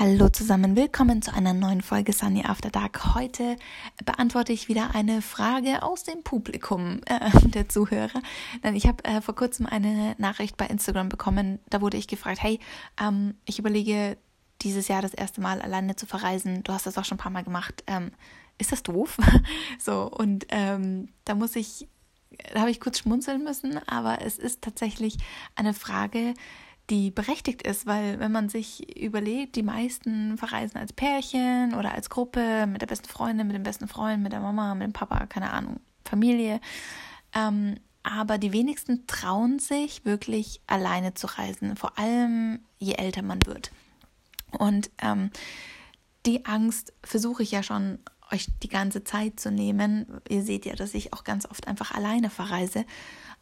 Hallo zusammen, willkommen zu einer neuen Folge Sunny After Dark. Heute beantworte ich wieder eine Frage aus dem Publikum äh, der Zuhörer. Denn ich habe äh, vor kurzem eine Nachricht bei Instagram bekommen. Da wurde ich gefragt, hey, ähm, ich überlege dieses Jahr das erste Mal alleine zu verreisen. Du hast das auch schon ein paar Mal gemacht. Ähm, ist das doof? so, und ähm, da muss ich, da habe ich kurz schmunzeln müssen, aber es ist tatsächlich eine Frage, berechtigt ist, weil wenn man sich überlegt, die meisten verreisen als Pärchen oder als Gruppe mit der besten Freundin, mit dem besten Freund, mit der Mama, mit dem Papa, keine Ahnung, Familie. Ähm, aber die wenigsten trauen sich wirklich alleine zu reisen, vor allem je älter man wird. Und ähm, die Angst versuche ich ja schon euch die ganze Zeit zu nehmen. Ihr seht ja, dass ich auch ganz oft einfach alleine verreise.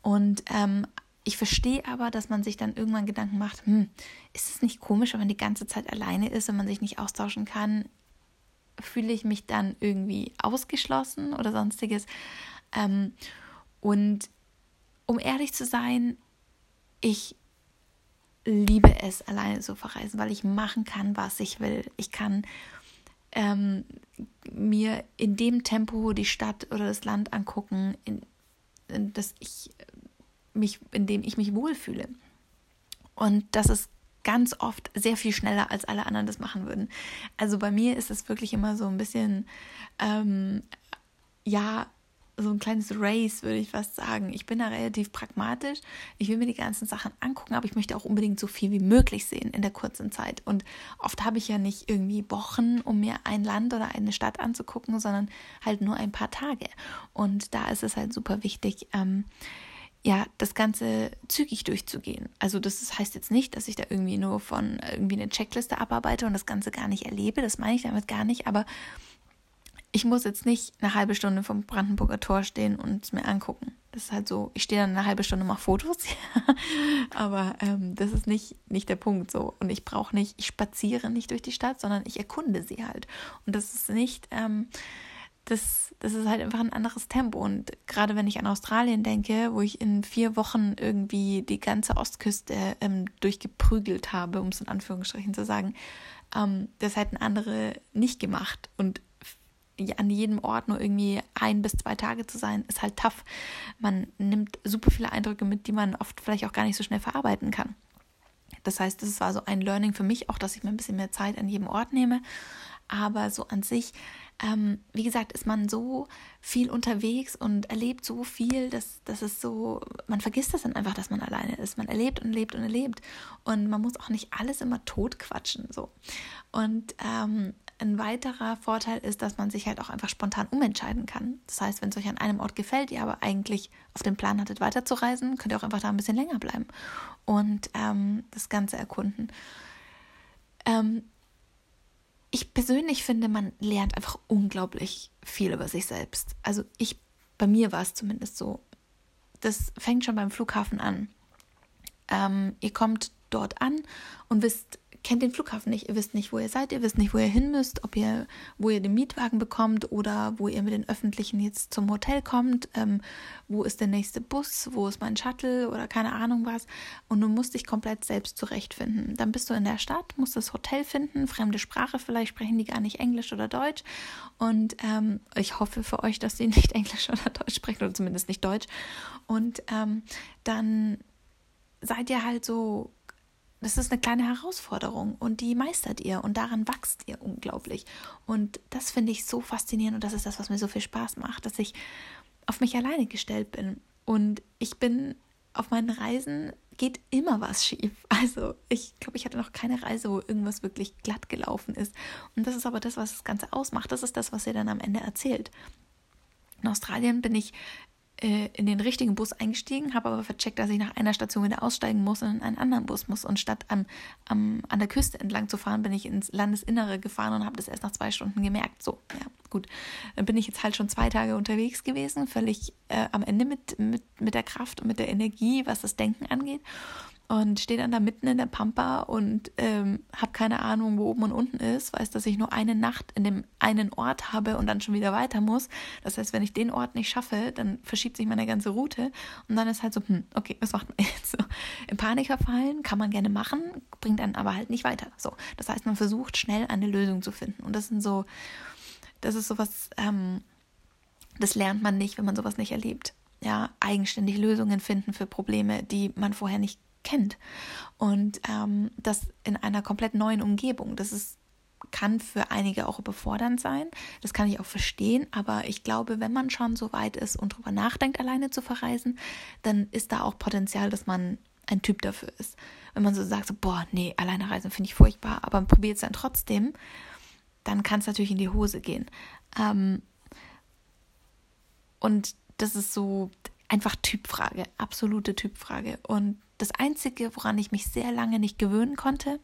Und ähm, ich verstehe aber, dass man sich dann irgendwann Gedanken macht, hm, ist es nicht komisch, wenn man die ganze Zeit alleine ist und man sich nicht austauschen kann? Fühle ich mich dann irgendwie ausgeschlossen oder sonstiges? Ähm, und um ehrlich zu sein, ich liebe es, alleine zu verreisen, weil ich machen kann, was ich will. Ich kann ähm, mir in dem Tempo die Stadt oder das Land angucken, in, in das ich mich, in dem ich mich wohlfühle. Und das ist ganz oft sehr viel schneller, als alle anderen das machen würden. Also bei mir ist es wirklich immer so ein bisschen, ähm, ja, so ein kleines Race, würde ich fast sagen. Ich bin da relativ pragmatisch. Ich will mir die ganzen Sachen angucken, aber ich möchte auch unbedingt so viel wie möglich sehen in der kurzen Zeit. Und oft habe ich ja nicht irgendwie Wochen, um mir ein Land oder eine Stadt anzugucken, sondern halt nur ein paar Tage. Und da ist es halt super wichtig, ähm, ja, das Ganze zügig durchzugehen. Also das heißt jetzt nicht, dass ich da irgendwie nur von irgendwie eine Checkliste abarbeite und das Ganze gar nicht erlebe. Das meine ich damit gar nicht. Aber ich muss jetzt nicht eine halbe Stunde vom Brandenburger Tor stehen und es mir angucken. Das ist halt so, ich stehe dann eine halbe Stunde und mache Fotos. aber ähm, das ist nicht, nicht der Punkt so. Und ich brauche nicht, ich spaziere nicht durch die Stadt, sondern ich erkunde sie halt. Und das ist nicht... Ähm, das, das ist halt einfach ein anderes Tempo. Und gerade wenn ich an Australien denke, wo ich in vier Wochen irgendwie die ganze Ostküste ähm, durchgeprügelt habe, um es in Anführungsstrichen zu sagen, ähm, das hätten andere nicht gemacht. Und an jedem Ort nur irgendwie ein bis zwei Tage zu sein, ist halt tough. Man nimmt super viele Eindrücke mit, die man oft vielleicht auch gar nicht so schnell verarbeiten kann. Das heißt, das war so ein Learning für mich, auch dass ich mir ein bisschen mehr Zeit an jedem Ort nehme. Aber so an sich ähm, wie gesagt, ist man so viel unterwegs und erlebt so viel, dass, dass es so, man vergisst das dann einfach, dass man alleine ist. Man erlebt und lebt und erlebt. Und man muss auch nicht alles immer totquatschen. So. Und ähm, ein weiterer Vorteil ist, dass man sich halt auch einfach spontan umentscheiden kann. Das heißt, wenn es euch an einem Ort gefällt, ihr aber eigentlich auf dem Plan hattet, weiterzureisen, könnt ihr auch einfach da ein bisschen länger bleiben und ähm, das Ganze erkunden. Ähm, ich persönlich finde, man lernt einfach unglaublich viel über sich selbst. Also ich, bei mir war es zumindest so. Das fängt schon beim Flughafen an. Ähm, ihr kommt dort an und wisst kennt den Flughafen nicht, ihr wisst nicht, wo ihr seid, ihr wisst nicht, wo ihr hin müsst, ob ihr, wo ihr den Mietwagen bekommt oder wo ihr mit den Öffentlichen jetzt zum Hotel kommt, ähm, wo ist der nächste Bus, wo ist mein Shuttle oder keine Ahnung was. Und du musst dich komplett selbst zurechtfinden. Dann bist du in der Stadt, musst das Hotel finden, fremde Sprache, vielleicht sprechen die gar nicht Englisch oder Deutsch. Und ähm, ich hoffe für euch, dass sie nicht Englisch oder Deutsch sprechen oder zumindest nicht Deutsch. Und ähm, dann seid ihr halt so das ist eine kleine Herausforderung und die meistert ihr und daran wächst ihr unglaublich. Und das finde ich so faszinierend und das ist das, was mir so viel Spaß macht, dass ich auf mich alleine gestellt bin. Und ich bin auf meinen Reisen geht immer was schief. Also ich glaube, ich hatte noch keine Reise, wo irgendwas wirklich glatt gelaufen ist. Und das ist aber das, was das Ganze ausmacht. Das ist das, was ihr dann am Ende erzählt. In Australien bin ich äh, in den richtigen Bus eingestiegen, habe aber vercheckt, dass ich nach einer Station wieder aussteigen muss und in einen anderen Bus muss. Und statt am, am, an der Küste entlang zu fahren, bin ich ins Landesinnere gefahren und habe das erst nach zwei Stunden gemerkt. So, ja, gut. Dann bin ich jetzt halt schon zwei Tage unterwegs gewesen, völlig äh, am Ende mit, mit, mit der Kraft und mit der Energie, was das Denken angeht. Und stehe dann da mitten in der Pampa und ähm, habe keine Ahnung, wo oben und unten ist, weiß, dass ich nur eine Nacht in dem einen Ort habe und dann schon wieder weiter muss. Das heißt, wenn ich den Ort nicht schaffe, dann verschiebt sich meine ganze Route und dann ist halt so, hm, okay, was macht man jetzt? So, in Panik verfallen kann man gerne machen, bringt dann aber halt nicht weiter. So, das heißt, man versucht schnell eine Lösung zu finden und das sind so, das ist sowas, ähm, das lernt man nicht, wenn man sowas nicht erlebt ja, eigenständig Lösungen finden für Probleme, die man vorher nicht kennt. Und ähm, das in einer komplett neuen Umgebung. Das ist kann für einige auch überfordernd sein. Das kann ich auch verstehen. Aber ich glaube, wenn man schon so weit ist und darüber nachdenkt, alleine zu verreisen, dann ist da auch Potenzial, dass man ein Typ dafür ist. Wenn man so sagt, so, boah, nee, alleine reisen finde ich furchtbar, aber probiert es dann trotzdem, dann kann es natürlich in die Hose gehen. Ähm, und das ist so einfach Typfrage, absolute Typfrage. Und das Einzige, woran ich mich sehr lange nicht gewöhnen konnte,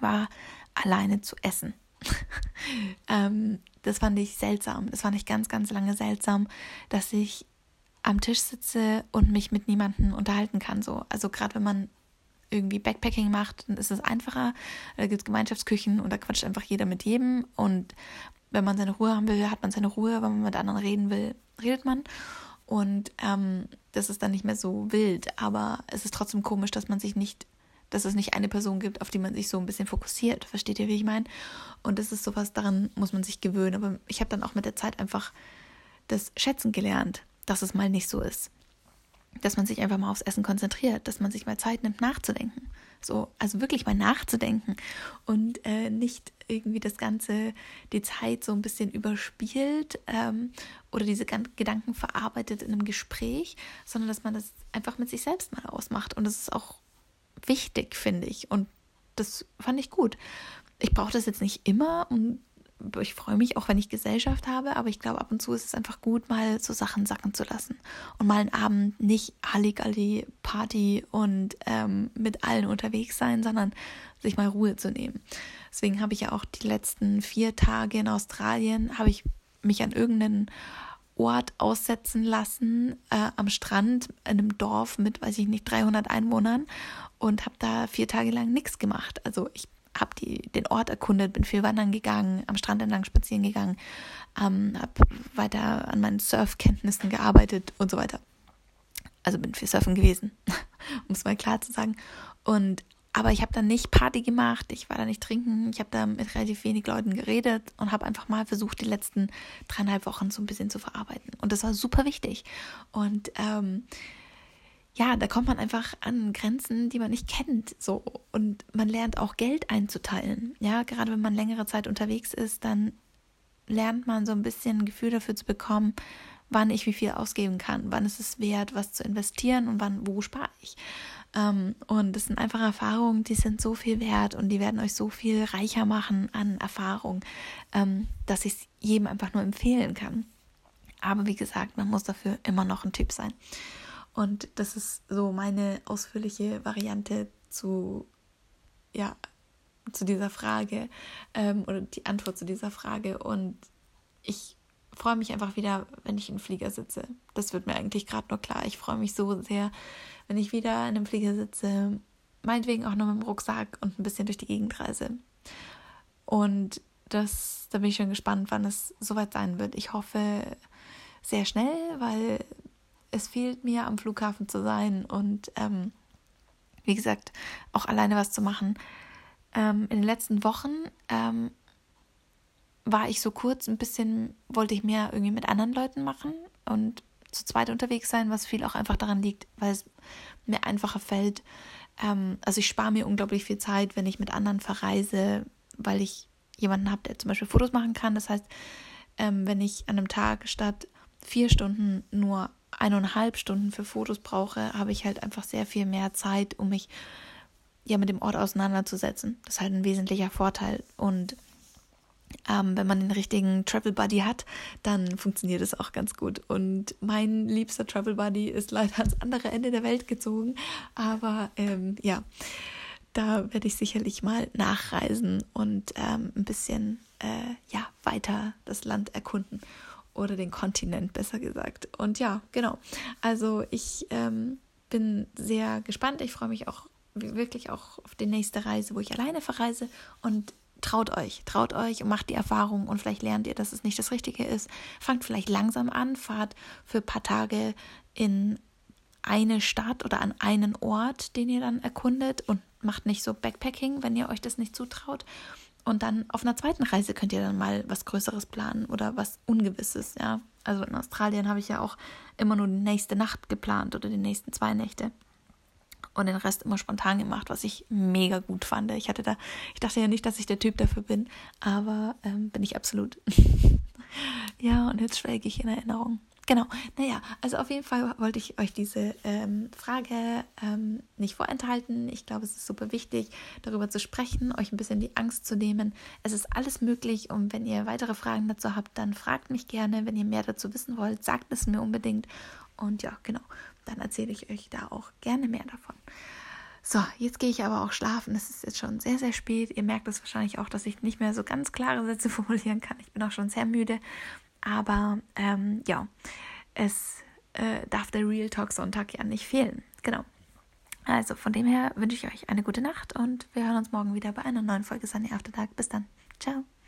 war alleine zu essen. ähm, das fand ich seltsam. Das fand ich ganz, ganz lange seltsam, dass ich am Tisch sitze und mich mit niemandem unterhalten kann. So. Also gerade wenn man irgendwie Backpacking macht, dann ist es einfacher. Da gibt es Gemeinschaftsküchen und da quatscht einfach jeder mit jedem. Und wenn man seine Ruhe haben will, hat man seine Ruhe. Wenn man mit anderen reden will, redet man. Und ähm, das ist dann nicht mehr so wild. Aber es ist trotzdem komisch, dass man sich nicht, dass es nicht eine Person gibt, auf die man sich so ein bisschen fokussiert. Versteht ihr, wie ich meine? Und das ist sowas, daran muss man sich gewöhnen. Aber ich habe dann auch mit der Zeit einfach das Schätzen gelernt, dass es mal nicht so ist dass man sich einfach mal aufs Essen konzentriert, dass man sich mal Zeit nimmt, nachzudenken. So, also wirklich mal nachzudenken und äh, nicht irgendwie das Ganze, die Zeit so ein bisschen überspielt ähm, oder diese Gedanken verarbeitet in einem Gespräch, sondern dass man das einfach mit sich selbst mal ausmacht. Und das ist auch wichtig, finde ich. Und das fand ich gut. Ich brauche das jetzt nicht immer und ich freue mich auch, wenn ich Gesellschaft habe, aber ich glaube, ab und zu ist es einfach gut, mal so Sachen sacken zu lassen und mal einen Abend nicht Halligalli Party und ähm, mit allen unterwegs sein, sondern sich mal Ruhe zu nehmen. Deswegen habe ich ja auch die letzten vier Tage in Australien, habe ich mich an irgendeinen Ort aussetzen lassen, äh, am Strand in einem Dorf mit, weiß ich nicht, 300 Einwohnern und habe da vier Tage lang nichts gemacht. Also ich habe den Ort erkundet, bin viel wandern gegangen, am Strand entlang spazieren gegangen, ähm, habe weiter an meinen Surfkenntnissen gearbeitet und so weiter. Also bin viel surfen gewesen, um es mal klar zu sagen. Und aber ich habe dann nicht Party gemacht, ich war da nicht trinken, ich habe da mit relativ wenig Leuten geredet und habe einfach mal versucht, die letzten dreieinhalb Wochen so ein bisschen zu verarbeiten. Und das war super wichtig. Und ähm, ja, da kommt man einfach an Grenzen, die man nicht kennt, so und man lernt auch Geld einzuteilen. Ja, gerade wenn man längere Zeit unterwegs ist, dann lernt man so ein bisschen ein Gefühl dafür zu bekommen, wann ich wie viel ausgeben kann, wann ist es wert, was zu investieren und wann wo spare ich. Ähm, und das sind einfach Erfahrungen, die sind so viel wert und die werden euch so viel reicher machen an Erfahrung, ähm, dass ich es jedem einfach nur empfehlen kann. Aber wie gesagt, man muss dafür immer noch ein Typ sein. Und das ist so meine ausführliche Variante zu, ja, zu dieser Frage ähm, oder die Antwort zu dieser Frage. Und ich freue mich einfach wieder, wenn ich im Flieger sitze. Das wird mir eigentlich gerade nur klar. Ich freue mich so sehr, wenn ich wieder in einem Flieger sitze, meinetwegen auch nur mit dem Rucksack und ein bisschen durch die Gegend reise. Und das, da bin ich schon gespannt, wann es soweit sein wird. Ich hoffe sehr schnell, weil es fehlt mir, am Flughafen zu sein und ähm, wie gesagt, auch alleine was zu machen. Ähm, in den letzten Wochen ähm, war ich so kurz ein bisschen, wollte ich mehr irgendwie mit anderen Leuten machen und zu zweit unterwegs sein, was viel auch einfach daran liegt, weil es mir einfacher fällt. Ähm, also ich spare mir unglaublich viel Zeit, wenn ich mit anderen verreise, weil ich jemanden habe, der zum Beispiel Fotos machen kann. Das heißt, ähm, wenn ich an einem Tag statt vier Stunden nur eineinhalb Stunden für Fotos brauche, habe ich halt einfach sehr viel mehr Zeit, um mich ja mit dem Ort auseinanderzusetzen. Das ist halt ein wesentlicher Vorteil. Und ähm, wenn man den richtigen Travel Buddy hat, dann funktioniert es auch ganz gut. Und mein liebster Travel Buddy ist leider ans andere Ende der Welt gezogen. Aber ähm, ja, da werde ich sicherlich mal nachreisen und ähm, ein bisschen äh, ja, weiter das Land erkunden oder den Kontinent besser gesagt. Und ja, genau. Also ich ähm, bin sehr gespannt. Ich freue mich auch wirklich auch auf die nächste Reise, wo ich alleine verreise und traut euch, traut euch und macht die Erfahrung und vielleicht lernt ihr, dass es nicht das Richtige ist. Fangt vielleicht langsam an, fahrt für ein paar Tage in eine Stadt oder an einen Ort, den ihr dann erkundet und macht nicht so Backpacking, wenn ihr euch das nicht zutraut. Und dann auf einer zweiten Reise könnt ihr dann mal was Größeres planen oder was Ungewisses, ja. Also in Australien habe ich ja auch immer nur die nächste Nacht geplant oder die nächsten zwei Nächte und den Rest immer spontan gemacht, was ich mega gut fand. Ich hatte da, ich dachte ja nicht, dass ich der Typ dafür bin, aber ähm, bin ich absolut. ja, und jetzt schwelge ich in Erinnerung. Genau, naja, also auf jeden Fall wollte ich euch diese ähm, Frage ähm, nicht vorenthalten. Ich glaube, es ist super wichtig, darüber zu sprechen, euch ein bisschen die Angst zu nehmen. Es ist alles möglich und wenn ihr weitere Fragen dazu habt, dann fragt mich gerne. Wenn ihr mehr dazu wissen wollt, sagt es mir unbedingt. Und ja, genau, dann erzähle ich euch da auch gerne mehr davon. So, jetzt gehe ich aber auch schlafen. Es ist jetzt schon sehr, sehr spät. Ihr merkt es wahrscheinlich auch, dass ich nicht mehr so ganz klare Sätze formulieren kann. Ich bin auch schon sehr müde. Aber ähm, ja, es äh, darf der Real Talk Sonntag ja nicht fehlen. Genau. Also von dem her wünsche ich euch eine gute Nacht und wir hören uns morgen wieder bei einer neuen Folge Sunny After Dark. Bis dann. Ciao.